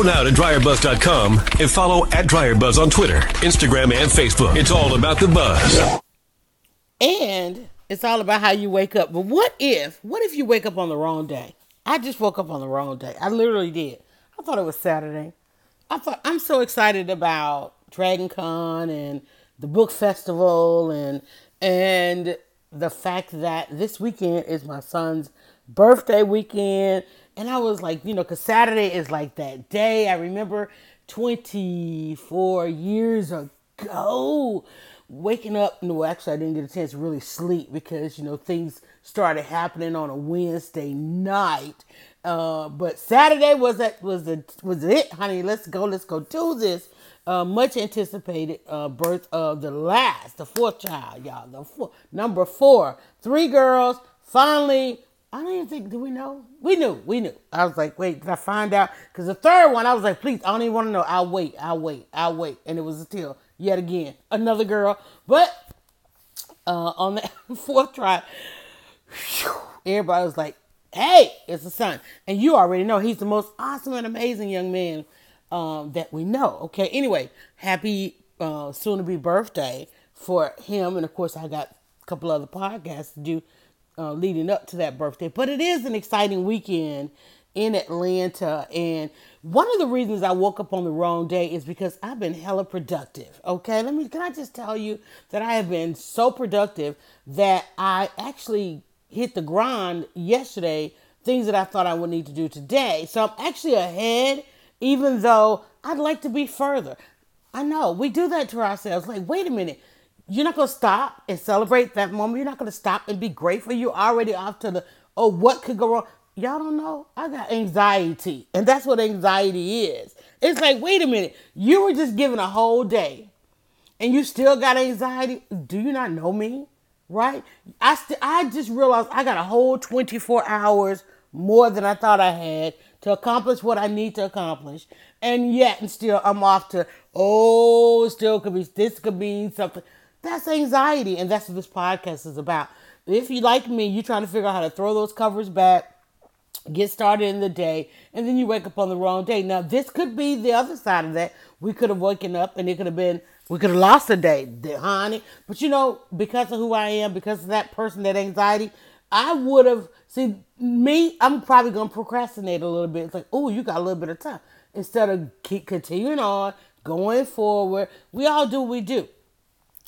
Go now to dryerbuzz.com and follow at dryerbuzz on Twitter, Instagram, and Facebook. It's all about the buzz. And it's all about how you wake up. But what if, what if you wake up on the wrong day? I just woke up on the wrong day. I literally did. I thought it was Saturday. I thought I'm so excited about Dragon Con and the book festival and and the fact that this weekend is my son's birthday weekend and I was like, you know, cuz Saturday is like that day. I remember 24 years ago waking up no actually i didn't get a chance to really sleep because you know things started happening on a wednesday night. Uh, but saturday was that was the was it honey? Let's go let's go do this. Uh, much anticipated uh, birth of the last the fourth child y'all the four, number four three girls finally I don't even think, do we know? We knew, we knew. I was like, wait, did I find out? Because the third one, I was like, please, I don't even want to know. I'll wait, I'll wait, I'll wait. And it was still yet again another girl. But uh, on the fourth try, everybody was like, "Hey, it's a son," and you already know he's the most awesome and amazing young man um, that we know. Okay, anyway, happy uh, soon to be birthday for him, and of course, I got a couple other podcasts to do uh, leading up to that birthday. But it is an exciting weekend in Atlanta. And one of the reasons I woke up on the wrong day is because I've been hella productive. Okay, let me can I just tell you that I have been so productive that I actually hit the grind yesterday, things that I thought I would need to do today. So I'm actually ahead, even though I'd like to be further. I know we do that to ourselves. Like, wait a minute. You're not gonna stop and celebrate that moment. You're not gonna stop and be grateful. You're already off to the oh, what could go wrong? y'all don't know I got anxiety. And that's what anxiety is. It's like, wait a minute, you were just given a whole day and you still got anxiety. Do you not know me? Right? I st- I just realized I got a whole 24 hours more than I thought I had to accomplish what I need to accomplish. And yet and still I'm off to, oh, still could be this could be something. That's anxiety, and that's what this podcast is about. If you like me, you're trying to figure out how to throw those covers back get started in the day and then you wake up on the wrong day. Now this could be the other side of that. We could have woken up and it could have been we could have lost a day honey. But you know because of who i am because of that person that anxiety i would have see me i'm probably gonna procrastinate a little bit. It's like oh you got a little bit of time. Instead of keep continuing on going forward we all do what we do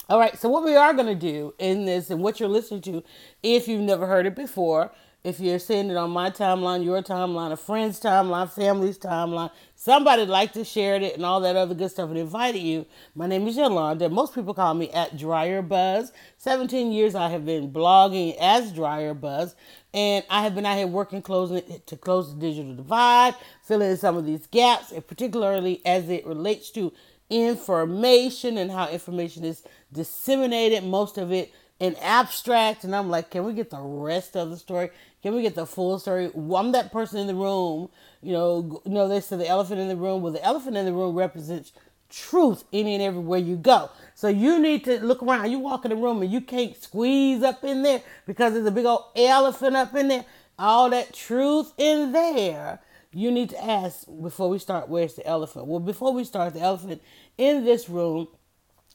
all right so what we are going to do in this and what you're listening to if you've never heard it before if you're seeing it on my timeline, your timeline, a friend's timeline, family's timeline, somebody like to share it and all that other good stuff and invited you. My name is Yolanda. Most people call me at Dryer Buzz. 17 years I have been blogging as Dryer Buzz, and I have been out here working closing to close the digital divide, filling in some of these gaps, and particularly as it relates to information and how information is disseminated. Most of it in abstract, and I'm like, can we get the rest of the story? Can we get the full story? I'm that person in the room. You know, you know they say the elephant in the room. Well, the elephant in the room represents truth any and everywhere you go. So you need to look around. You walk in the room and you can't squeeze up in there because there's a big old elephant up in there. All that truth in there. You need to ask before we start, where's the elephant? Well, before we start, the elephant in this room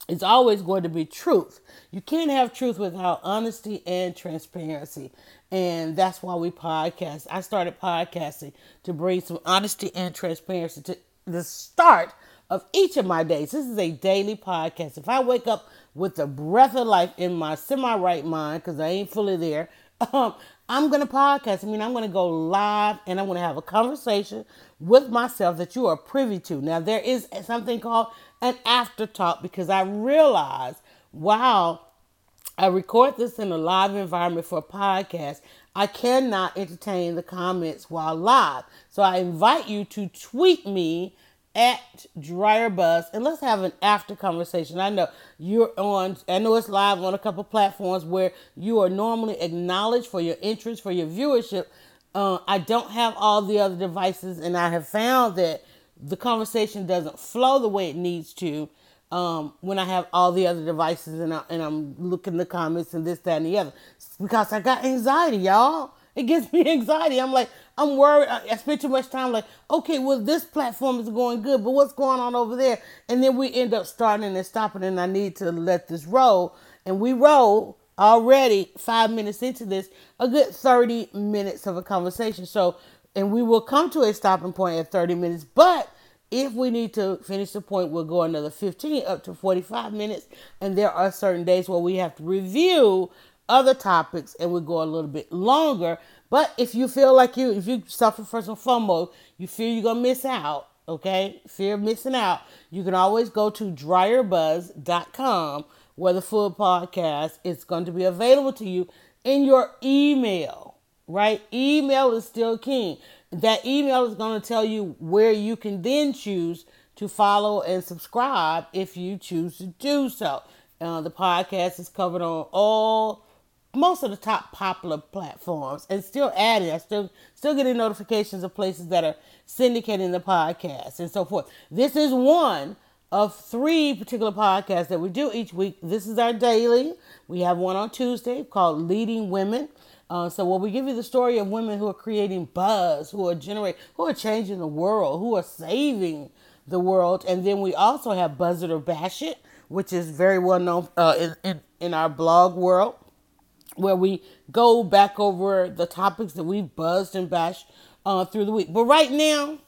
is always going to be truth. You can't have truth without honesty and transparency. And that's why we podcast. I started podcasting to bring some honesty and transparency to the start of each of my days. This is a daily podcast. If I wake up with the breath of life in my semi right mind, because I ain't fully there, um, I'm going to podcast. I mean, I'm going to go live and I'm going to have a conversation with myself that you are privy to. Now, there is something called an after talk because I realize, wow, I record this in a live environment for a podcast. I cannot entertain the comments while live. So I invite you to tweet me at Dryer and let's have an after conversation. I know you're on, I know it's live on a couple platforms where you are normally acknowledged for your interest, for your viewership. Uh, I don't have all the other devices, and I have found that the conversation doesn't flow the way it needs to um, when I have all the other devices and, I, and I'm looking the comments and this, that, and the other. Because I got anxiety, y'all. It gives me anxiety. I'm like, I'm worried. I, I spend too much time like, okay, well, this platform is going good, but what's going on over there? And then we end up starting and stopping, and I need to let this roll. And we roll already five minutes into this, a good 30 minutes of a conversation. So, and we will come to a stopping point at 30 minutes, but if we need to finish the point, we'll go another 15 up to 45 minutes. And there are certain days where we have to review other topics and we go a little bit longer. But if you feel like you, if you suffer from some FOMO, you fear you're gonna miss out, okay? Fear of missing out, you can always go to dryerbuzz.com where the full podcast is going to be available to you in your email, right? Email is still king. That email is going to tell you where you can then choose to follow and subscribe if you choose to do so. Uh, the podcast is covered on all most of the top popular platforms and still adding i still still getting notifications of places that are syndicating the podcast and so forth this is one of three particular podcasts that we do each week this is our daily we have one on tuesday called leading women uh, so where we give you the story of women who are creating buzz who are generating who are changing the world who are saving the world and then we also have buzz it or bash it which is very well known uh, in, in, in our blog world where we go back over the topics that we've buzzed and bashed uh, through the week. But right now,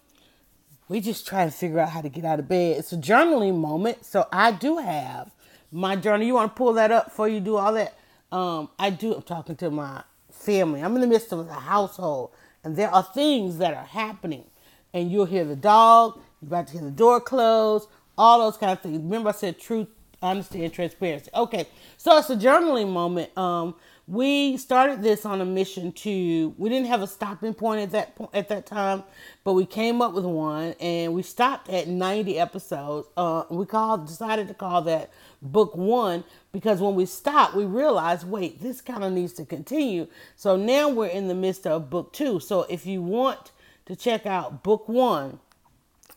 we just try to figure out how to get out of bed. It's a journaling moment, so I do have my journal. You want to pull that up before you do all that? Um, I do. I'm talking to my family. I'm in the midst of a household, and there are things that are happening, and you'll hear the dog. You're about to hear the door close. All those kind of things. Remember, I said truth, honesty, and transparency. Okay, so it's a journaling moment. Um, we started this on a mission to we didn't have a stopping point at that point at that time but we came up with one and we stopped at 90 episodes. Uh, we called decided to call that book one because when we stopped we realized wait this kind of needs to continue. So now we're in the midst of book two. So if you want to check out book one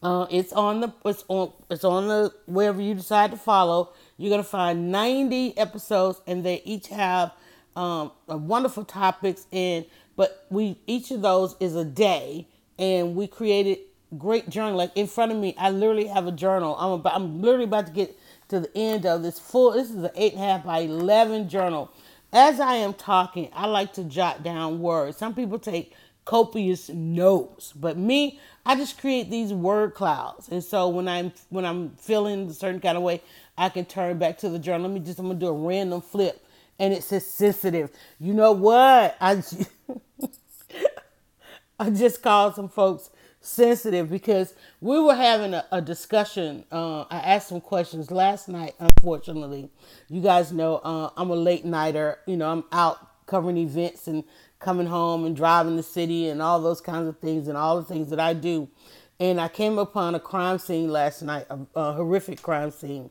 uh, it's on the it's on it's on the wherever you decide to follow you're gonna find 90 episodes and they each have um, wonderful topics and but we each of those is a day. And we created great journal like in front of me i literally have a journal. I'm about i'm literally about to get to the end of this full this is an eight and a half by 11 journal. As i am talking i like to jot down words. Some people take copious notes but me i just create these word clouds. And so when i'm when i'm feeling a certain kind of way i can turn back to the journal. Let me just i'm gonna do a random flip and it says sensitive. You know what? I I just called some folks sensitive because we were having a, a discussion. Uh, I asked some questions last night. Unfortunately, you guys know uh, I'm a late nighter. You know, I'm out covering events and coming home and driving the city and all those kinds of things and all the things that I do. And I came upon a crime scene last night, a, a horrific crime scene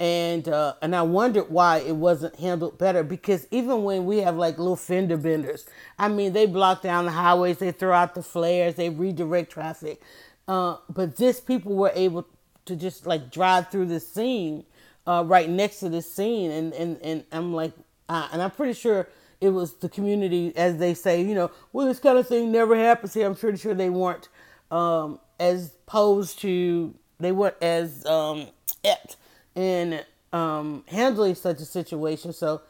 and uh, and I wondered why it wasn't handled better because even when we have like little fender benders, I mean they block down the highways, they throw out the flares, they redirect traffic, uh, but this people were able to just like drive through the scene uh, right next to the scene, and and and I'm like, and I'm pretty sure it was the community as they say, you know, well this kind of thing never happens here. I'm pretty sure they weren't um, as opposed to they weren't as um, apt in um, handling such a situation. So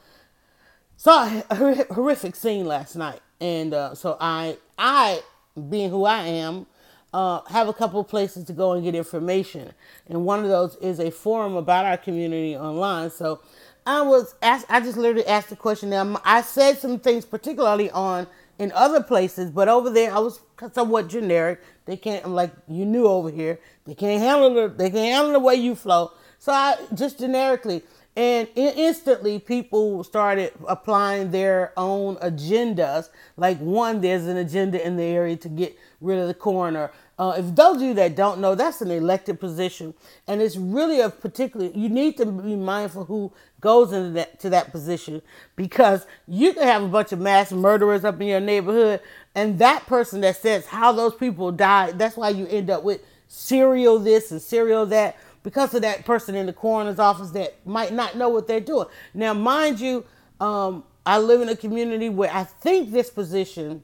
saw a horrific scene last night, and uh, so I, I being who I am, uh, have a couple places to go and get information, and one of those is a forum about our community online. So I was asked, I just literally asked the question. Now I said some things particularly on in other places, but over there I was somewhat generic. They can't I'm like you knew over here. They can't handle the they can't handle the way you flow. So I just generically, and instantly people started applying their own agendas. Like one, there's an agenda in the area to get rid of the coroner. Uh, if those of you that don't know, that's an elected position, and it's really a particular. You need to be mindful who goes into that to that position because you can have a bunch of mass murderers up in your neighborhood, and that person that says how those people died. That's why you end up with serial this and serial that because of that person in the coroner's office that might not know what they're doing. Now, mind you, um, I live in a community where I think this position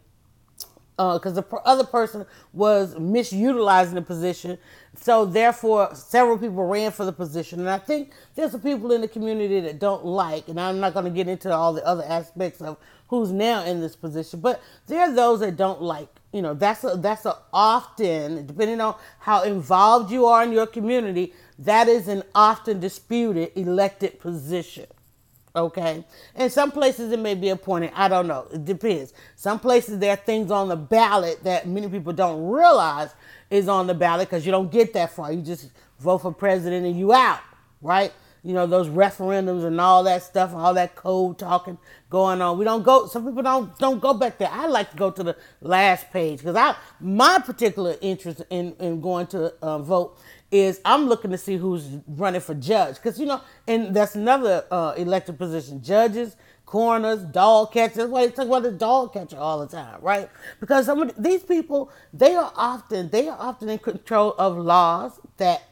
because the per- other person was misutilizing the position. So therefore, several people ran for the position, and I think there's some people in the community that don't like. And I'm not going to get into all the other aspects of who's now in this position, but there are those that don't like. You know, that's a that's a often depending on how involved you are in your community, that is an often disputed elected position. Okay. And some places it may be appointed. I don't know. It depends. Some places there are things on the ballot that many people don't realize is on the ballot because you don't get that far. You just vote for president and you out, right? You know, those referendums and all that stuff, all that code talking going on. We don't go some people don't don't go back there. I like to go to the last page because I my particular interest in, in going to uh, vote is I'm looking to see who's running for judge because you know, and that's another uh, elected position: judges, coroners, dog catchers. Why they talk about the dog catcher all the time, right? Because some of these people, they are often they are often in control of laws that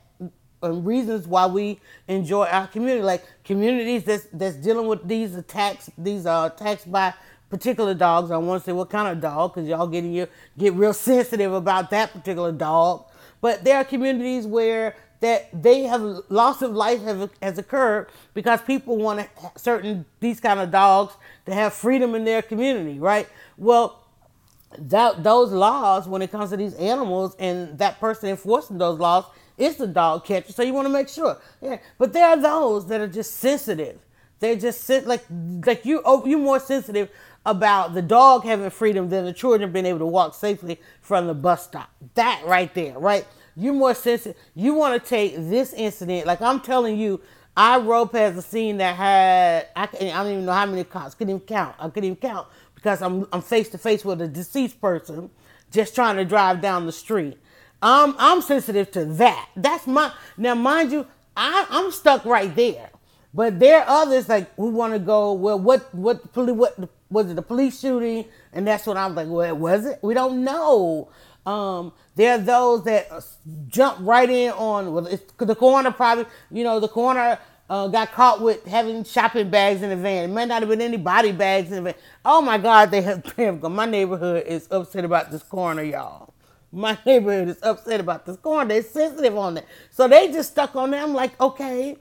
and reasons why we enjoy our community, like communities that's that's dealing with these attacks, these are uh, attacks by particular dogs. I want to say what kind of dog, because y'all getting you get real sensitive about that particular dog. But there are communities where that they have loss of life have, has occurred because people want certain these kind of dogs to have freedom in their community, right? Well, that those laws when it comes to these animals and that person enforcing those laws is the dog catcher. So you want to make sure. Yeah. But there are those that are just sensitive. They're just like like you oh, you more sensitive about the dog having freedom than the children being able to walk safely from the bus stop. That right there, right? You're more sensitive. You want to take this incident, like I'm telling you, I rode past a scene that had I, I don't even know how many cops. Couldn't even count. I couldn't even count because I'm I'm face to face with a deceased person, just trying to drive down the street. I'm I'm sensitive to that. That's my now, mind you, I I'm stuck right there. But there are others like who want to go. Well, what what what was it? The police shooting, and that's what I'm like. Well, was it? We don't know. Um, there are those that jump right in on well, the coroner probably, you know, the coroner uh, got caught with having shopping bags in the van. It might not have been any body bags in the van. Oh my God, they have, they my neighborhood is upset about this coroner, y'all. My neighborhood is upset about this coroner. They're sensitive on that. So they just stuck on them like, okay.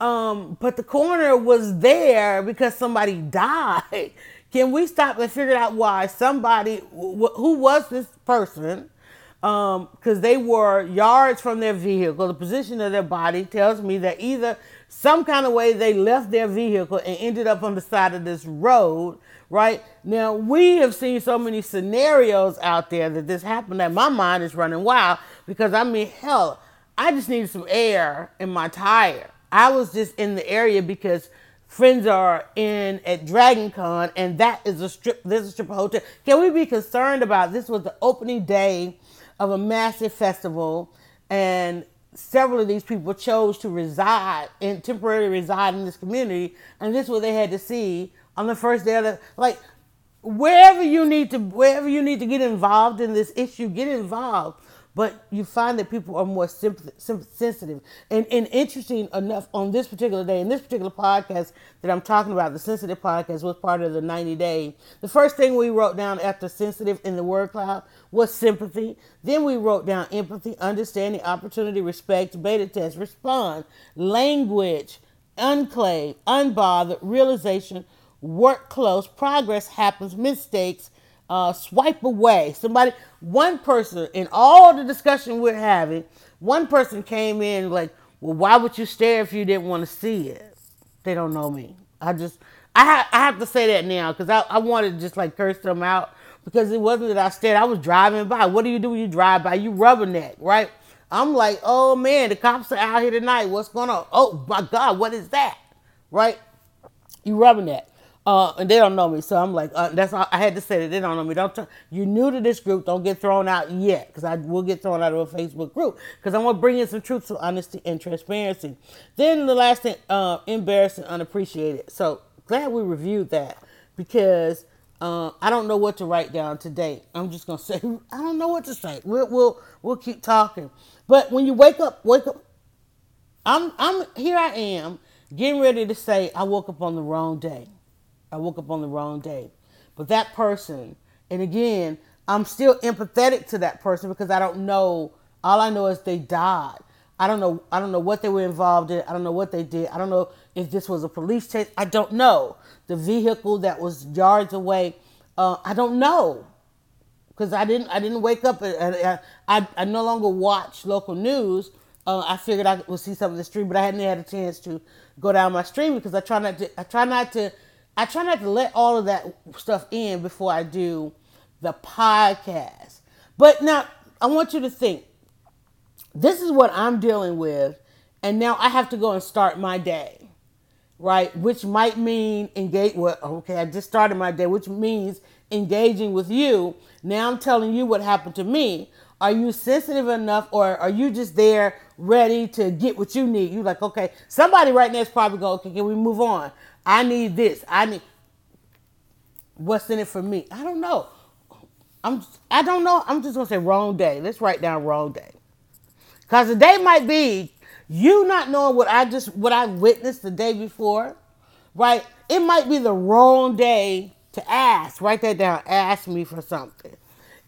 Um, but the coroner was there because somebody died. Can we stop and figure out why somebody who was this person? Because um, they were yards from their vehicle. The position of their body tells me that either some kind of way they left their vehicle and ended up on the side of this road. Right now, we have seen so many scenarios out there that this happened that my mind is running wild. Because I mean, hell, I just needed some air in my tire. I was just in the area because friends are in at Dragon Con, and that is a strip. There's a strip hotel. Can we be concerned about this? Was the opening day of a massive festival, and several of these people chose to reside and temporarily reside in this community, and this is what they had to see on the first day of the like. Wherever you need to, wherever you need to get involved in this issue, get involved but you find that people are more sensitive. And, and interesting enough, on this particular day, in this particular podcast that I'm talking about, the sensitive podcast was part of the 90 day. The first thing we wrote down after sensitive in the word cloud was sympathy. Then we wrote down empathy, understanding, opportunity, respect, beta test, respond, language, enclave, unbothered, realization, work close, progress happens, mistakes, uh, swipe away. Somebody, one person in all the discussion we're having, one person came in like, well, why would you stare if you didn't want to see it? They don't know me. I just, I, ha- I have to say that now because I, I wanted to just like curse them out because it wasn't that I stared. I was driving by. What do you do when you drive by? You rubberneck, right? I'm like, oh man, the cops are out here tonight. What's going on? Oh my God, what is that? Right? You rubberneck. Uh, and they don't know me, so I'm like, uh, that's all I had to say that they don't know me. Don't t- you're new to this group, don't get thrown out yet, because I will get thrown out of a Facebook group, because I want to bring in some truth, some honesty, and transparency. Then the last thing, uh, embarrassing, unappreciated. So glad we reviewed that, because uh, I don't know what to write down today. I'm just gonna say I don't know what to say. We'll we'll we'll keep talking. But when you wake up, wake up. I'm I'm here. I am getting ready to say I woke up on the wrong day. I woke up on the wrong day. But that person, and again, I'm still empathetic to that person because I don't know. All I know is they died. I don't know. I don't know what they were involved in. I don't know what they did. I don't know if this was a police chase. I don't know. The vehicle that was yards away. Uh, I don't know because I didn't. I didn't wake up. And I, I, I no longer watch local news. Uh, I figured I would see something in the stream, but I hadn't had a chance to go down my stream because I try not to. I try not to. I try not to let all of that stuff in before I do the podcast. But now I want you to think this is what I'm dealing with, and now I have to go and start my day, right? Which might mean engage. Well, okay, I just started my day, which means engaging with you. Now I'm telling you what happened to me. Are you sensitive enough, or are you just there ready to get what you need? You're like, okay, somebody right now is probably going, okay, can we move on? I need this. I need. What's in it for me? I don't know. I'm I don't know. I'm just gonna say wrong day. Let's write down wrong day. Cause the day might be you not knowing what I just what I witnessed the day before, right? It might be the wrong day to ask. Write that down. Ask me for something.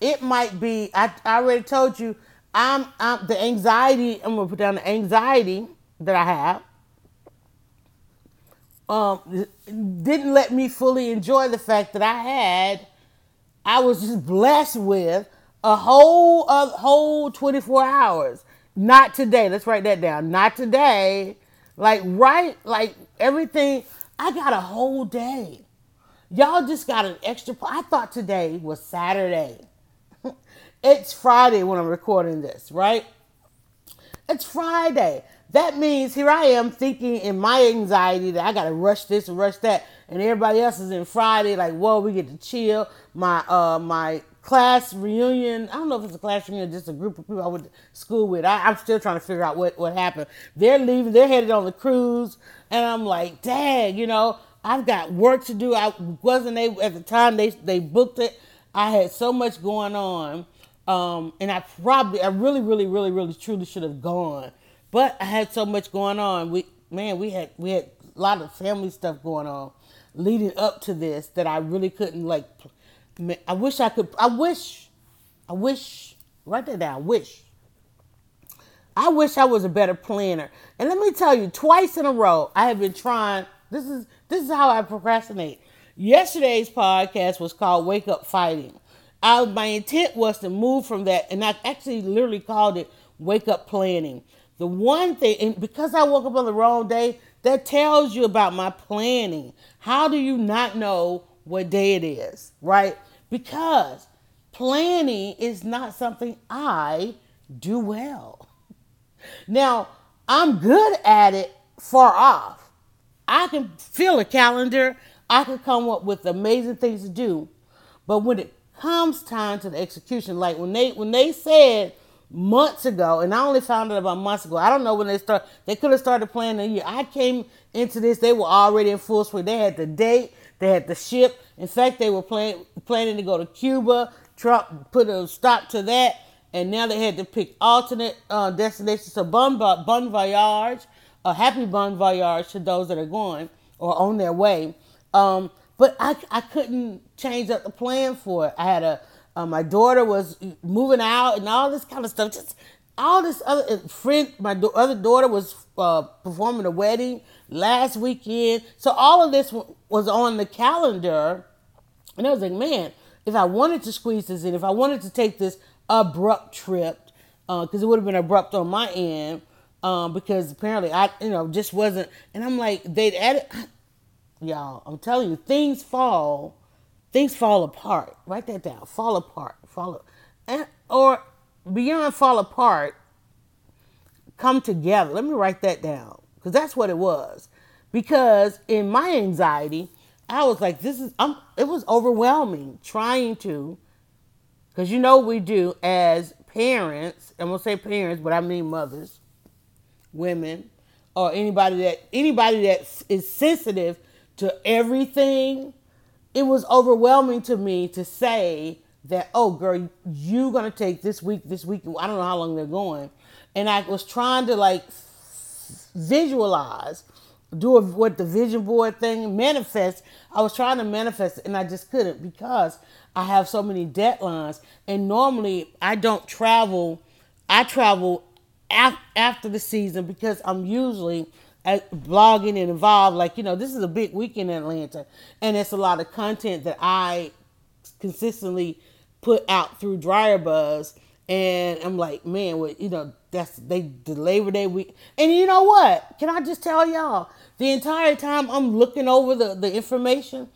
It might be. I, I already told you. I'm, I'm the anxiety. I'm gonna put down the anxiety that I have. Um, didn't let me fully enjoy the fact that I had I was just blessed with a whole a whole 24 hours. Not today. Let's write that down. Not today. Like right, like everything. I got a whole day. Y'all just got an extra. I thought today was Saturday. it's Friday when I'm recording this, right? It's Friday. That means here I am thinking in my anxiety that I gotta rush this and rush that, and everybody else is in Friday like, whoa, we get to chill. My uh my class reunion. I don't know if it's a class reunion, just a group of people I went to school with. I, am still trying to figure out what what happened. They're leaving. They're headed on the cruise, and I'm like, dang, you know, I've got work to do. I wasn't able at the time they they booked it. I had so much going on, um, and I probably, I really, really, really, really, truly should have gone but I had so much going on. We man, we had we had a lot of family stuff going on leading up to this that I really couldn't like. I wish I could. I wish. I wish. Write that down. Wish. I wish I was a better planner. And let me tell you, twice in a row, I have been trying. This is this is how I procrastinate. Yesterday's podcast was called "Wake Up Fighting." I, my intent was to move from that, and I actually literally called it "Wake Up Planning." The one thing, and because I woke up on the wrong day, that tells you about my planning. How do you not know what day it is, right? Because planning is not something I do well. Now, I'm good at it far off. I can feel a calendar, I can come up with amazing things to do. But when it comes time to the execution, like when they when they said months ago, and I only found out about months ago. I don't know when they start. They could have started planning a year. I came into this; they were already in full swing. They had the date, they had the ship. In fact, they were plan, planning to go to Cuba. Trump put a stop to that, and now they had to pick alternate uh, destinations. So bon, bon voyage, a happy bon voyage to those that are going or on their way. Um, but I, I couldn't change up the plan for it. I had a uh, my daughter was moving out and all this kind of stuff. Just all this other friend. My do- other daughter was uh, performing a wedding last weekend. So all of this w- was on the calendar, and I was like, man, if I wanted to squeeze this in, if I wanted to take this abrupt trip, because uh, it would have been abrupt on my end. Um, because apparently I, you know, just wasn't, and I'm like, they'd added, y'all, I'm telling you, things fall things fall apart. Write that down. Fall apart. Fall and, or beyond fall apart, come together. Let me write that down because that's what it was. Because in my anxiety, I was like, this is. I'm, it was overwhelming trying to, because you know we do as parents. I'm gonna say parents, but I mean mothers, women, or anybody that anybody that is sensitive to everything it was overwhelming to me to say that, oh, girl, you're gonna take this week, this week. I don't know how long they're going, and I was trying to like visualize, do a, what the vision board thing manifest. I was trying to manifest, and I just couldn't because I have so many deadlines, and normally I don't travel. I travel af- after the season because I'm usually blogging and involved. Like you know, this is a big week in Atlanta, and it's a lot of content that I consistently put out through Dryer Buzz. And I'm like, man, well, you know, that's they the Labor Day week. And you know what? Can I just tell y'all? The entire time I'm looking over the, the information,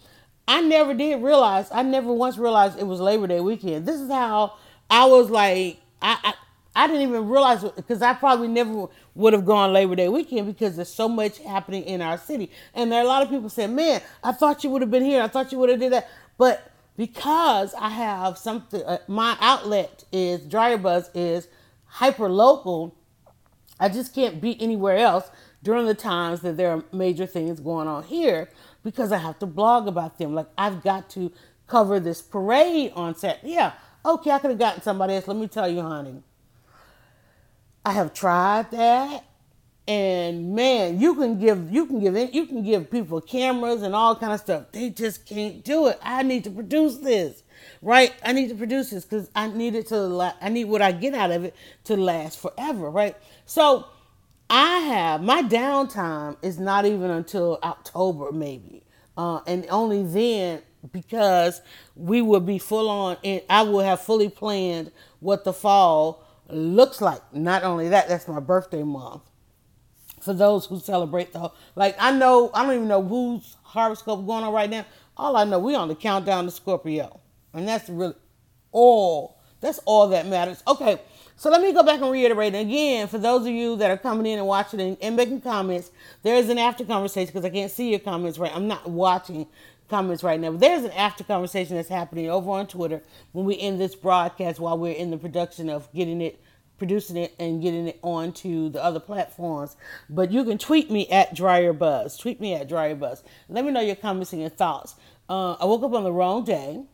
I never did realize, I never once realized it was Labor Day weekend. This is how I was like, I, I, I didn't even realize because I probably never would have gone Labor Day weekend because there's so much happening in our city. And there are a lot of people saying, man, I thought you would have been here. I thought you would have did that. But because I have something, uh, my outlet is Dryer Buzz is hyper local. I just can't be anywhere else during the times that there are major things going on here because I have to blog about them. Like I've got to cover this parade on set. Yeah, okay, I could have gotten somebody else. Let me tell you, honey. I have tried that and man, you can give you can give you can give people cameras and all kind of stuff. They just can't do it. I need to produce this, right? I need to produce this because I need it to. La- I need what I get out of it to last forever, right? So I have my downtime is not even until October maybe, uh, and only then because we will be full on and I will have fully planned what the fall looks like. Not only that, that's my birthday month for those who celebrate the like I know I don't even know whose horoscope going on right now. All I know we on the countdown to Scorpio, and that's really all. That's all that matters. Okay, so let me go back and reiterate and again for those of you that are coming in and watching and, and making comments. There is an after conversation because I can't see your comments right. I'm not watching comments right now. There's an after conversation that's happening over on Twitter when we end this broadcast while we're in the production of getting it producing it and getting it onto the other platforms. But you can tweet me at Dryer Buzz. Tweet me at Dryer Buzz. Let me know your comments and your thoughts. Uh, I woke up on the wrong day,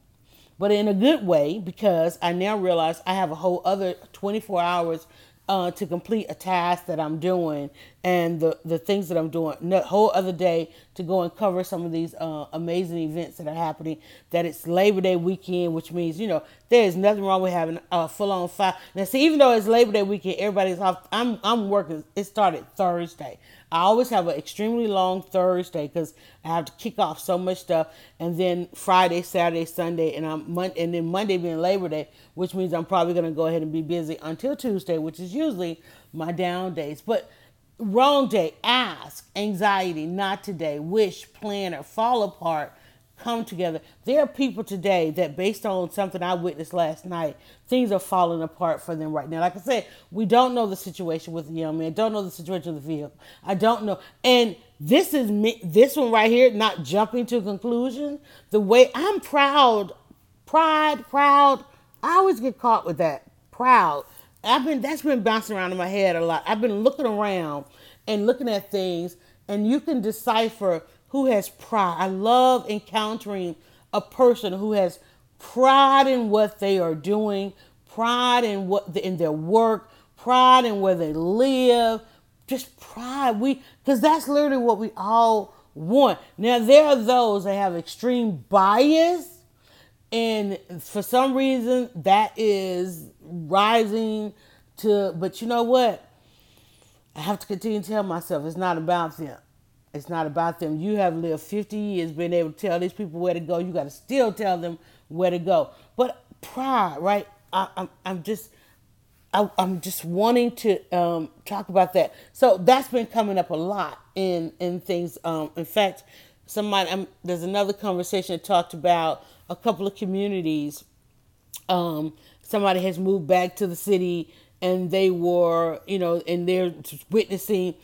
but in a good way because I now realize I have a whole other 24 hours uh, to complete a task that I'm doing and the, the things that I'm doing. The whole other day to go and cover some of these uh, amazing events that are happening. That it's Labor Day weekend, which means, you know, there is nothing wrong with having a full on five. Now, see, even though it's Labor Day weekend, everybody's off. I'm, I'm working. It started Thursday. I always have an extremely long Thursday because I have to kick off so much stuff, and then Friday, Saturday, Sunday, and I'm Mon- and then Monday being Labor Day, which means I'm probably gonna go ahead and be busy until Tuesday, which is usually my down days. But wrong day, ask, anxiety, not today, wish, plan, or fall apart come together. There are people today that, based on something I witnessed last night, things are falling apart for them right now. Like I said, we don't know the situation with the young man, don't know the situation with the vehicle. I don't know. And this is me, this one right here, not jumping to a conclusion. The way I'm proud, pride, proud. I always get caught with that. Proud. I've been that's been bouncing around in my head a lot. I've been looking around and looking at things, and you can decipher who has pride. I love encountering a person who has pride in what they are doing, pride in what in their work, pride in where they live, just pride. We because that's literally what we all want. Now there are those that have extreme bias, and for some reason that is rising to. But you know what? I have to continue to tell myself it's not about them. It's not about them. You have lived 50 years being able to tell these people where to go. You got to still tell them where to go. But pride, right? I, I'm, I'm just, I, am just wanting to um, talk about that. So that's been coming up a lot in in things. Um, in fact, somebody there's another conversation that talked about a couple of communities. Um, somebody has moved back to the city, and they were, you know, and they're witnessing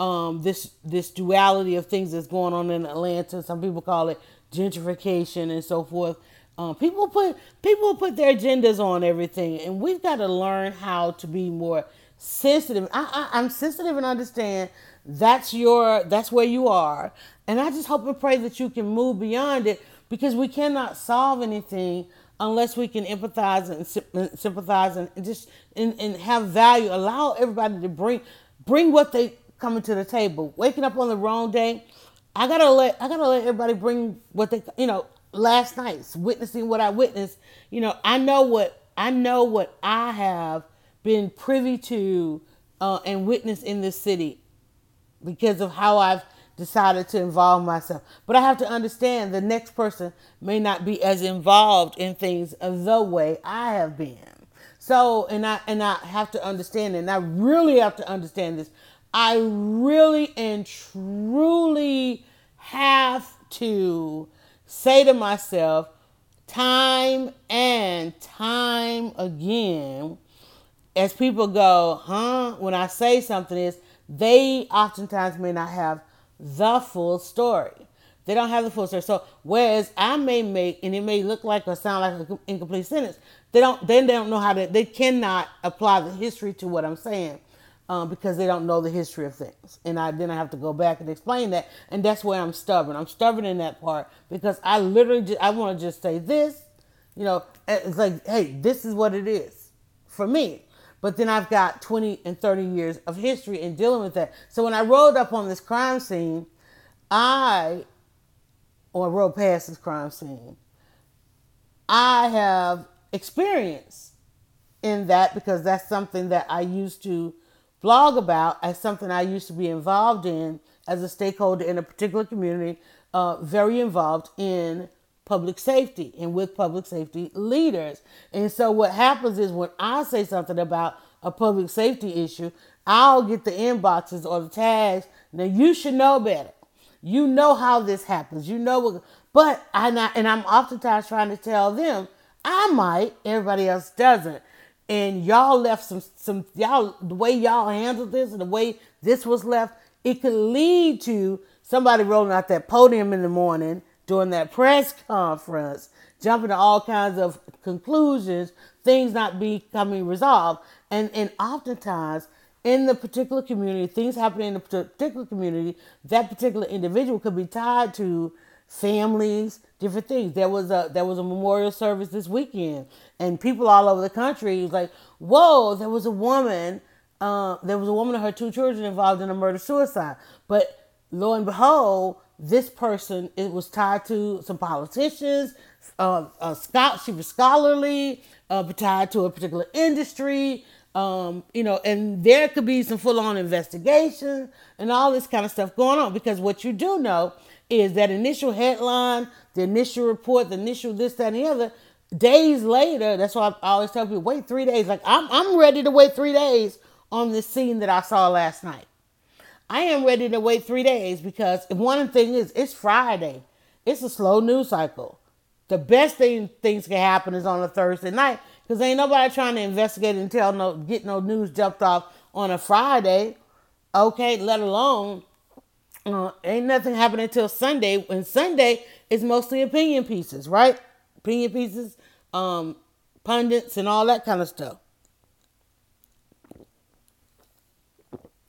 um, this this duality of things that's going on in Atlanta. Some people call it gentrification and so forth. Um, people put people put their agendas on everything, and we've got to learn how to be more sensitive. I, I, I'm sensitive and understand that's your that's where you are, and I just hope and pray that you can move beyond it because we cannot solve anything unless we can empathize and sympathize and just and, and have value. Allow everybody to bring bring what they coming to the table. Waking up on the wrong day, I gotta let I gotta let everybody bring what they you know. last night's witnessing what I witnessed, you know, I know what I know what I have been privy to uh, and witnessed in this city because of how I've decided to involve myself. But I have to understand the next person may not be as involved in things the way I have been. So, and I and I have to understand, and I really have to understand this. I really and truly have to say to myself, time and time again, as people go, huh? When I say something, is they oftentimes may not have the full story. They don't have the full story. So whereas I may make and it may look like or sound like an incomplete sentence, they don't. Then they don't know how to. They cannot apply the history to what I'm saying. Um, because they don't know the history of things. And I then I have to go back and explain that. And that's where I'm stubborn. I'm stubborn in that part because I literally just, I want to just say this, you know, it's like, hey, this is what it is for me. But then I've got 20 and 30 years of history in dealing with that. So when I rode up on this crime scene, I, or rode past this crime scene, I have experience in that because that's something that I used to blog about as something I used to be involved in as a stakeholder in a particular community, uh, very involved in public safety and with public safety leaders. And so what happens is when I say something about a public safety issue, I'll get the inboxes or the tags. Now you should know better. You know how this happens. You know what, but I not, and I'm oftentimes trying to tell them I might, everybody else doesn't and y'all left some some y'all the way y'all handled this and the way this was left, it could lead to somebody rolling out that podium in the morning during that press conference, jumping to all kinds of conclusions, things not becoming resolved. And and oftentimes in the particular community, things happening in the particular community, that particular individual could be tied to families, different things. There was a there was a memorial service this weekend, and people all over the country was like, "Whoa!" There was a woman. Uh, there was a woman and her two children involved in a murder suicide. But lo and behold, this person it was tied to some politicians. Uh, a she was scholarly, uh, tied to a particular industry. Um, you know, and there could be some full on investigation and all this kind of stuff going on because what you do know is that initial headline, the initial report, the initial this, that, and the other. Days later, that's why I always tell people wait three days. Like I'm, I'm ready to wait three days on this scene that I saw last night. I am ready to wait three days because one thing is it's Friday. It's a slow news cycle. The best thing things can happen is on a Thursday night because ain't nobody trying to investigate and tell no get no news jumped off on a Friday. Okay, let alone uh, ain't nothing happening until Sunday. And Sunday is mostly opinion pieces, right? Opinion pieces, um, pundits, and all that kind of stuff.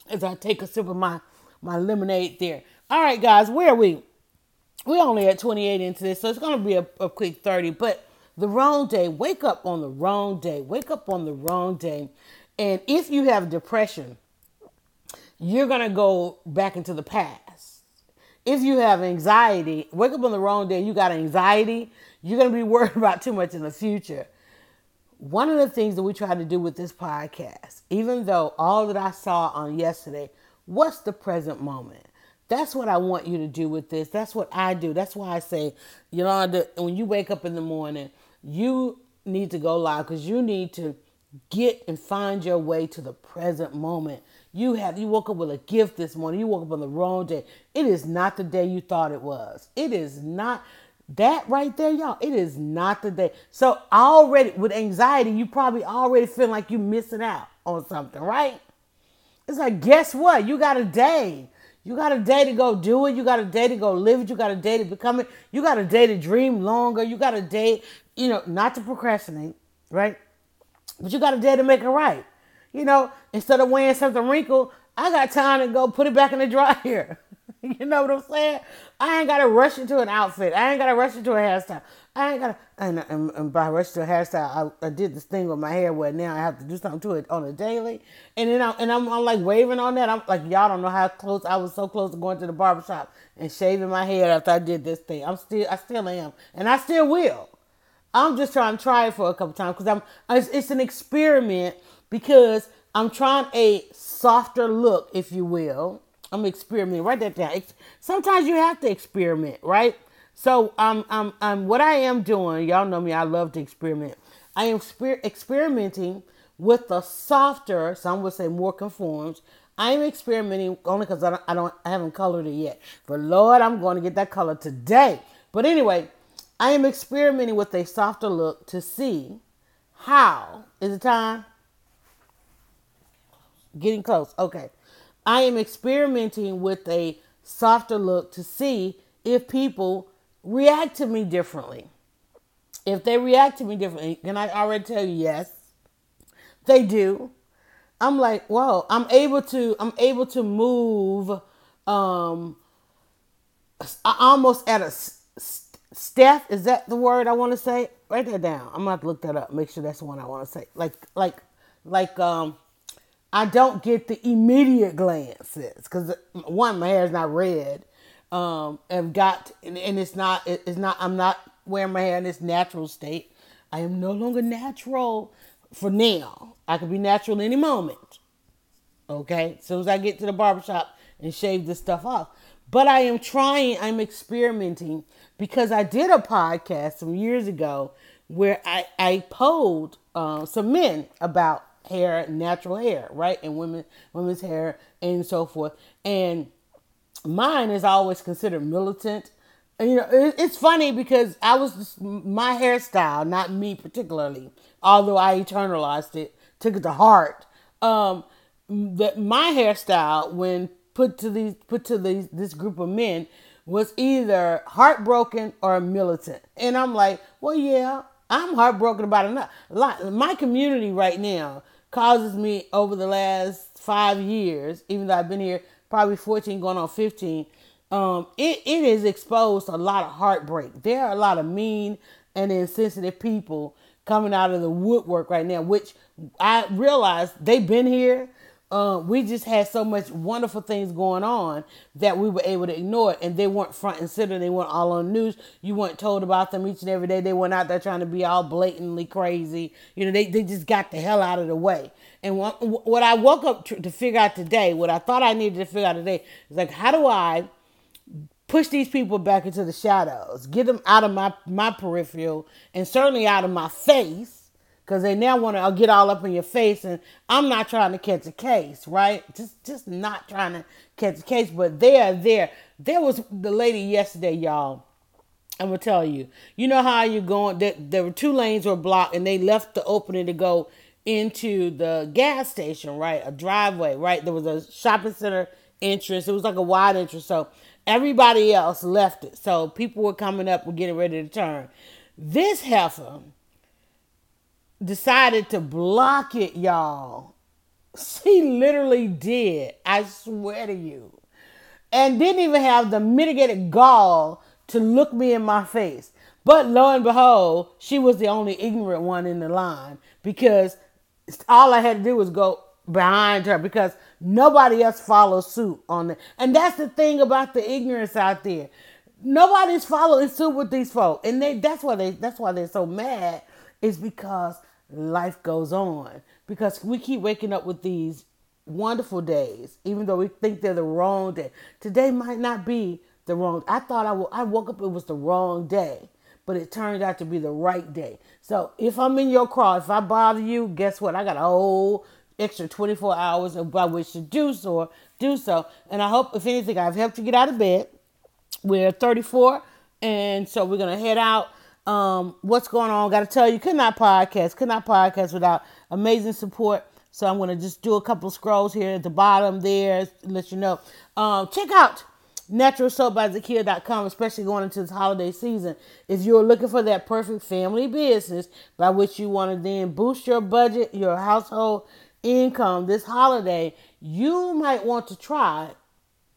As I take a sip of my my lemonade there. All right, guys, where are we? We're only at 28 into this, so it's gonna be a, a quick 30. But the wrong day, wake up on the wrong day, wake up on the wrong day. And if you have depression, you're going to go back into the past. If you have anxiety, wake up on the wrong day, you got anxiety, you're going to be worried about too much in the future. One of the things that we try to do with this podcast, even though all that I saw on yesterday, what's the present moment? That's what I want you to do with this. That's what I do. That's why I say, know, when you wake up in the morning, you need to go live because you need to get and find your way to the present moment you have you woke up with a gift this morning. You woke up on the wrong day. It is not the day you thought it was. It is not that right there, y'all. It is not the day. So already with anxiety, you probably already feel like you're missing out on something, right? It's like, guess what? You got a day. You got a day to go do it. You got a day to go live it. You got a day to become it. You got a day to dream longer. You got a day, you know, not to procrastinate, right? But you got a day to make it right. You know, instead of wearing something wrinkled, I got time to go put it back in the dryer. you know what I'm saying? I ain't gotta rush into an outfit. I ain't gotta rush into a hairstyle. I ain't gotta. And, and, and by rush to a hairstyle, I, I did this thing with my hair where now I have to do something to it on a daily. And then I, and I'm, I'm like waving on that. I'm like y'all don't know how close I was so close to going to the barbershop and shaving my head after I did this thing. I'm still I still am, and I still will. I'm just trying to try it for a couple times because I'm. It's, it's an experiment because I'm trying a softer look, if you will. I'm experimenting. Write that down. Sometimes you have to experiment, right? So um, um, um, what I am doing, y'all know me. I love to experiment. I am exper- experimenting with the softer. Some would say more conforms. I am experimenting only because I don't, I don't, I haven't colored it yet. But Lord, I'm going to get that color today. But anyway, I am experimenting with a softer look to see how is it time. Getting close. Okay. I am experimenting with a softer look to see if people react to me differently. If they react to me differently, can I already tell you yes? They do. I'm like, whoa, I'm able to I'm able to move um almost at a step. Is that the word I want to say? Write that down. I'm gonna to look that up. Make sure that's the one I want to say. Like like like um I don't get the immediate glances because one, my hair is not red. Um, I've got and, and it's not it's not I'm not wearing my hair in its natural state. I am no longer natural for now. I could be natural any moment. Okay, as soon as I get to the barbershop and shave this stuff off. But I am trying, I'm experimenting because I did a podcast some years ago where I, I polled uh, some men about hair, natural hair, right? And women women's hair and so forth. And mine is always considered militant. And, you know, it, it's funny because I was just, my hairstyle, not me particularly, although I eternalized it, took it to heart. Um, that my hairstyle, when put to these put to these this group of men, was either heartbroken or militant. And I'm like, well, yeah, I'm heartbroken about it. My community right now causes me over the last five years, even though I've been here probably 14 going on 15, um, it, it is exposed a lot of heartbreak. There are a lot of mean and insensitive people coming out of the woodwork right now, which I realize they've been here uh, we just had so much wonderful things going on that we were able to ignore it, and they weren't front and center. They weren't all on news. You weren't told about them each and every day. They weren't out there trying to be all blatantly crazy. You know, they, they just got the hell out of the way. And what, what I woke up to, to figure out today, what I thought I needed to figure out today, is like, how do I push these people back into the shadows, get them out of my my peripheral, and certainly out of my face because they now want to uh, get all up in your face and i'm not trying to catch a case right? Just just not trying to catch a case but they're there. There was the lady yesterday y'all. I'm gonna tell you. You know how you're going there, there were two lanes were blocked and they left the opening to go into the gas station right? A driveway right? There was a shopping center entrance. It was like a wide entrance so everybody else left it. So people were coming up were getting ready to turn. This heifer decided to block it, y'all. She literally did. I swear to you. And didn't even have the mitigated gall to look me in my face. But lo and behold, she was the only ignorant one in the line because all I had to do was go behind her because nobody else follows suit on it. And that's the thing about the ignorance out there. Nobody's following suit with these folks. And they that's why they that's why they're so mad is because life goes on because we keep waking up with these wonderful days, even though we think they're the wrong day. Today might not be the wrong. I thought I, woke up it was the wrong day, but it turned out to be the right day. So if I'm in your car, if I bother you, guess what? I got a whole extra 24 hours of by which to do so. Do so, and I hope if anything, I've helped you get out of bed. We're 34, and so we're gonna head out um, what's going on. Got to tell you, could not podcast, could not podcast without amazing support. So I'm to just do a couple scrolls here at the bottom there, let you know. Um, check out Natural Soap by naturalsoapbyzakia.com, especially going into this holiday season. If you're looking for that perfect family business by which you want to then boost your budget, your household income this holiday, you might want to try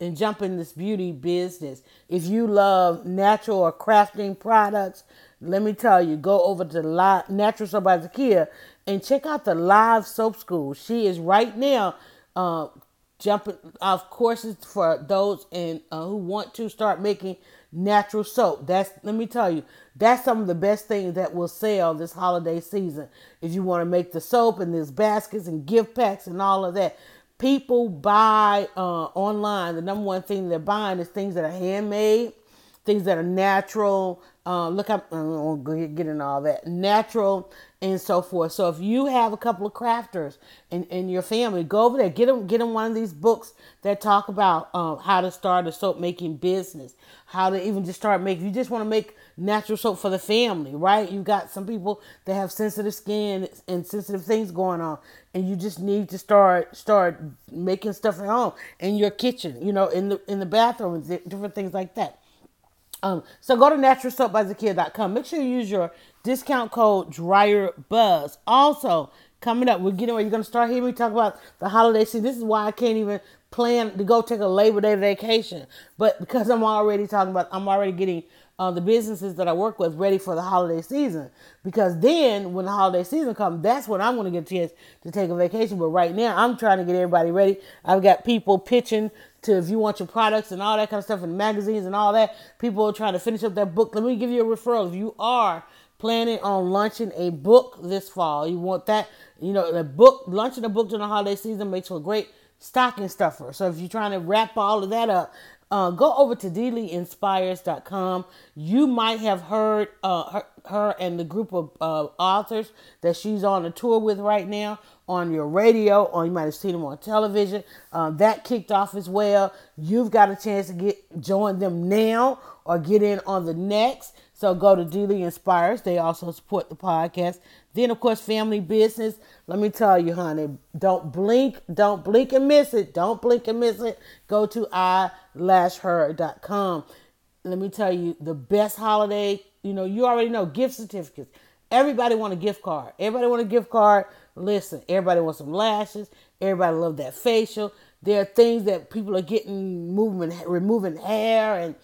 and jump in this beauty business. If you love natural or crafting products, let me tell you, go over to Live, Natural Soap by Zakia and check out the Live Soap School. She is right now uh, jumping off courses for those and uh, who want to start making natural soap. That's let me tell you, that's some of the best things that will sell this holiday season. If you want to make the soap and there's baskets and gift packs and all of that, people buy uh, online. The number one thing they're buying is things that are handmade, things that are natural. Uh, look up, I won't get into all that. Natural and so forth. So if you have a couple of crafters in, in your family, go over there, get them, get them one of these books that talk about uh, how to start a soap making business, how to even just start making. You just want to make natural soap for the family, right? You've got some people that have sensitive skin and sensitive things going on, and you just need to start start making stuff at home in your kitchen, you know, in the in the bathroom, different things like that. Um, so go to naturalsoapbyzakia.com. Make sure you use your discount code Dryer Buzz. Also, coming up, we're getting ready. You're gonna start hearing me talk about the holiday season. This is why I can't even plan to go take a Labor Day vacation, but because I'm already talking about, I'm already getting uh, the businesses that I work with ready for the holiday season. Because then, when the holiday season comes, that's when I'm going to get a chance to take a vacation. But right now, I'm trying to get everybody ready. I've got people pitching to if you want your products and all that kind of stuff in magazines and all that. People are trying to finish up their book. Let me give you a referral. If you are planning on launching a book this fall, you want that, you know, the book, launching a book during the holiday season makes for a great stocking stuffer. So if you're trying to wrap all of that up, uh, go over to DeelyInspires.com. You might have heard uh, her, her, and the group of uh, authors that she's on a tour with right now on your radio, or you might have seen them on television. Uh, that kicked off as well. You've got a chance to get join them now or get in on the next. So go to Dealy Inspires. They also support the podcast. Then, of course, family business. Let me tell you, honey, don't blink, don't blink and miss it. Don't blink and miss it. Go to eyelashher.com. Let me tell you, the best holiday, you know, you already know, gift certificates. Everybody want a gift card. Everybody want a gift card. Listen, everybody wants some lashes. Everybody love that facial. There are things that people are getting moving, removing hair and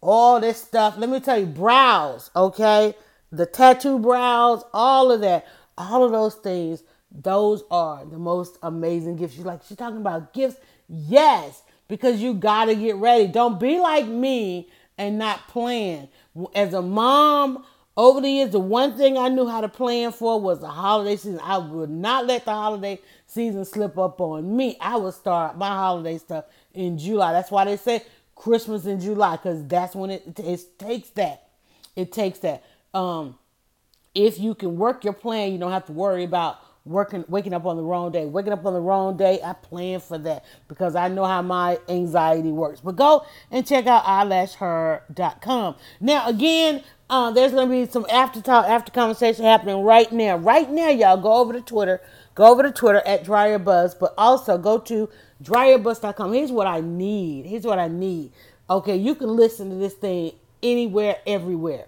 all this stuff. Let me tell you, brows, okay? the tattoo brows, all of that, all of those things, those are the most amazing gifts. She's like, she's talking about gifts. Yes, because you got to get ready. Don't be like me and not plan. As a mom, over the years, the one thing I knew how to plan for was the holiday season. I would not let the holiday season slip up on me. I would start my holiday stuff in July. That's why they say Christmas in July, because that's when it, it takes that. It takes that um, if you can work your plan, you don't have to worry about working waking up on the wrong day. Waking up on the wrong day, I plan for that because I know how my anxiety works. But go and check out eyelashher.com. Now again, uh, there's gonna be some after talk, after conversation happening right now. Right now, y'all go over to Twitter. Go over to Twitter at DryerBuzz, but also go to DryerBuzz.com. Here's what I need. Here's what I need. Okay, you can listen to this thing anywhere, everywhere.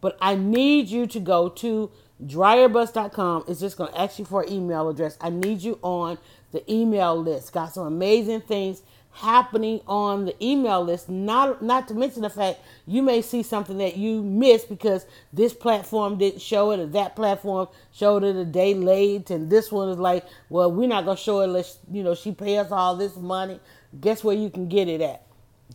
But I need you to go to dryerbuzz.com. It's just going to ask you for an email address. I need you on the email list. Got some amazing things happening on the email list. Not not to mention the fact you may see something that you missed because this platform didn't show it or that platform showed it a day late and this one is like, well, we're not gonna show it unless you know she pays us all this money. Guess where you can get it at?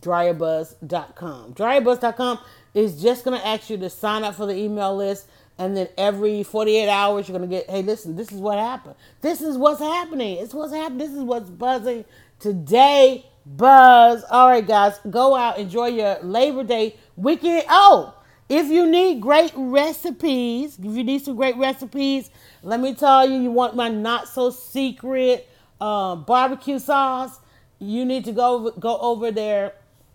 dryerbuzz.com. Dryerbuzz.com is just to ask you to sign up for the email list. And then every 48 hours, you're going to get, hey, listen, this is what happened. This is what's happening. It's what's happening. This is what's buzzing today. Buzz. All right, guys, go out, enjoy your Labor Day weekend. Oh, if you need great recipes, if you need some great recipes, let me tell you, you want my not so secret uh, barbecue sauce, you need to go go over there.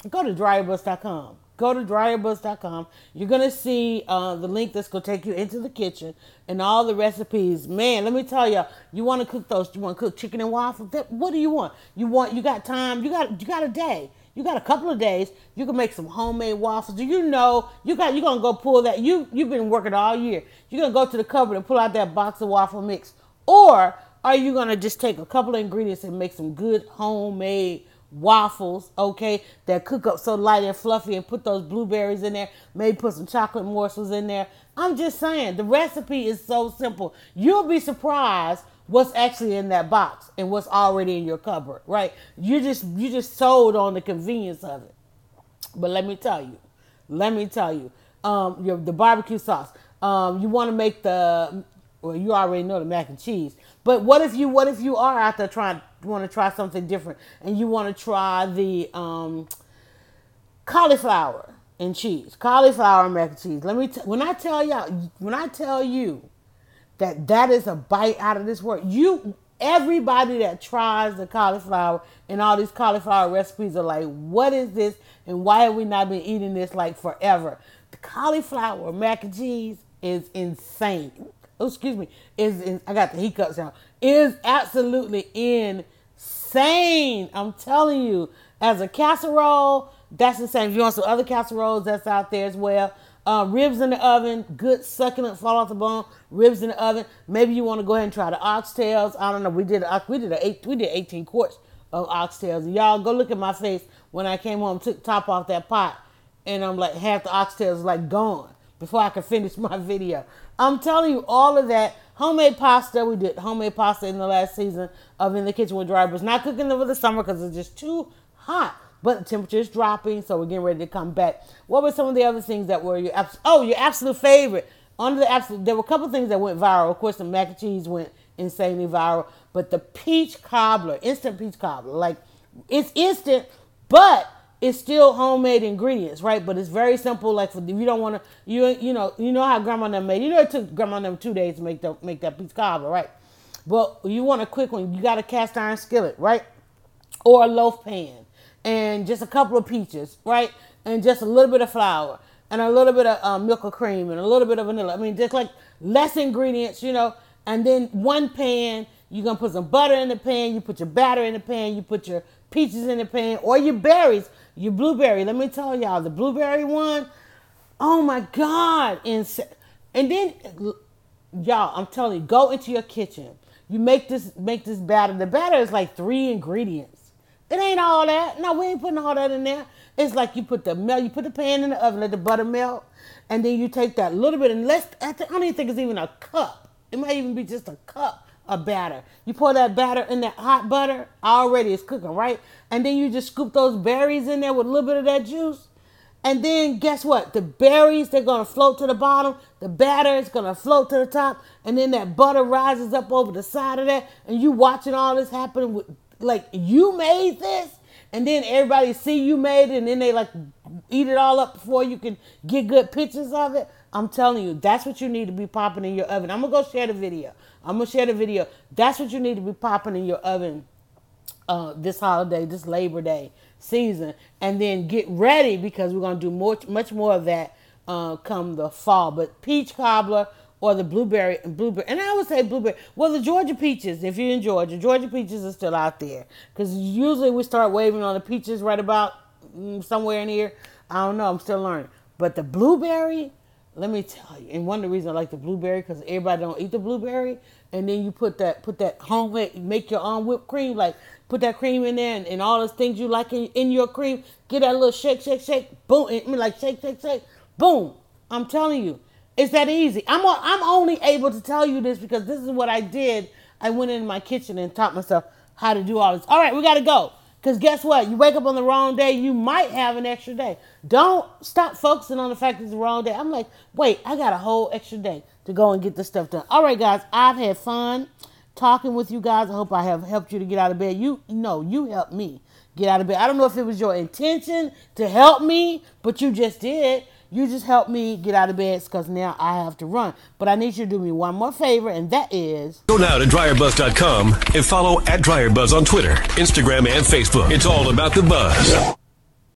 Go to dryerbuzz.com go to dryerbuzz.com. You're going to see uh, the link that's going to take you into the kitchen and all the recipes. Man, let me tell you, you want to cook those, you want to cook chicken and waffles. What do you want? You want, you got time, you got, you got a day. You got a couple of days. You can make some homemade waffles. Do you know you got? You're gonna go pull that. You you've been working all year. You're gonna go to the cupboard and pull out that box of waffle mix, or are you gonna just take a couple of ingredients and make some good homemade waffles, okay, that cook up so light and fluffy and put those blueberries in there, maybe put some chocolate morsels in there. I'm just saying, the recipe is so simple. You'll be surprised what's actually in that box and what's already in your cupboard, right? You just you just sold on the convenience of it. But let me tell you, let me tell you, um, your the barbecue sauce. Um, you want to make the well, you already know the mac and cheese. But what if you what if you are out there trying want to try something different and you want to try the um, cauliflower and cheese, cauliflower and mac and cheese. Let me t- when I tell y'all when I tell you that that is a bite out of this world. You everybody that tries the cauliflower and all these cauliflower recipes are like, what is this and why have we not been eating this like forever? The cauliflower mac and cheese is insane. Oh, excuse me, is in, I got the hiccups now. Is absolutely insane. I'm telling you, as a casserole, that's same. If you want some other casseroles, that's out there as well. Uh, ribs in the oven, good succulent, fall off the bone. Ribs in the oven. Maybe you want to go ahead and try the oxtails. I don't know. We did we did a eight, we did 18 quarts of oxtails. Y'all go look at my face when I came home, took top off that pot, and I'm like half the oxtails like gone before I could finish my video. I'm telling you all of that. Homemade pasta. We did homemade pasta in the last season of In the Kitchen with But not cooking over the summer because it's just too hot. But the temperature is dropping, so we're getting ready to come back. What were some of the other things that were your oh your absolute favorite? Under the absolute, there were a couple things that went viral. Of course, the mac and cheese went insanely viral, but the peach cobbler, instant peach cobbler, like it's instant, but it's still homemade ingredients, right? But it's very simple. Like for, if you don't want to, you you know you know how grandma them made. You know it took grandma them two days to make the make that peach cobbler, right? But you want a quick one. You got a cast iron skillet, right? Or a loaf pan, and just a couple of peaches, right? And just a little bit of flour and a little bit of uh, milk or cream and a little bit of vanilla. I mean, just like less ingredients, you know. And then one pan, you're gonna put some butter in the pan. You put your batter in the pan. You put your peaches in the pan or your berries, your blueberry. Let me tell y'all, the blueberry one, oh my God. And, and then, y'all, I'm telling you, go into your kitchen. You make this make this batter. The batter is like three ingredients. It ain't all that. No, we ain't putting all that in there. It's like you put the melt, you put the pan in the oven, let the butter melt, and then you take that little bit and. I don't even think it's even a cup. It might even be just a cup of batter. You pour that batter in that hot butter, already it's cooking, right? And then you just scoop those berries in there with a little bit of that juice. And then guess what? The berries, they're gonna float to the bottom. The batter is gonna float to the top. And then that butter rises up over the side of that. And you watching all this happen with like you made this. And then everybody see you made it and then they like eat it all up before you can get good pictures of it. I'm telling you, that's what you need to be popping in your oven. I'm gonna go share the video. I'm gonna share the video. That's what you need to be popping in your oven uh, this holiday, this Labor Day season, and then get ready because we're gonna do more, much more of that uh, come the fall. But peach cobbler or the blueberry and blueberry, and I would say blueberry. Well, the Georgia peaches, if you're in Georgia, Georgia peaches are still out there because usually we start waving on the peaches right about mm, somewhere in here. I don't know. I'm still learning. But the blueberry, let me tell you, and one of the reasons I like the blueberry because everybody don't eat the blueberry, and then you put that put that homemade make your own whipped cream, like put that cream in there and, and all those things you like in, in your cream. Get that little shake, shake, shake, boom, I mean like shake, shake, shake, boom. I'm telling you, it's that easy. I'm I'm only able to tell you this because this is what I did. I went in my kitchen and taught myself how to do all this. All right, we got to go. Because guess what? You wake up on the wrong day, you might have an extra day. Don't stop focusing on the fact it's the wrong day. I'm like, wait, I got a whole extra day to go and get this stuff done. All right, guys, I've had fun talking with you guys. I hope I have helped you to get out of bed. You know, you helped me get out of bed. I don't know if it was your intention to help me, but you just did. You just helped me get out of bed because now I have to run. But I need you to do me one more favor, and that is go now to dryerbuzz.com and follow at dryerbuzz on Twitter, Instagram, and Facebook. It's all about the buzz.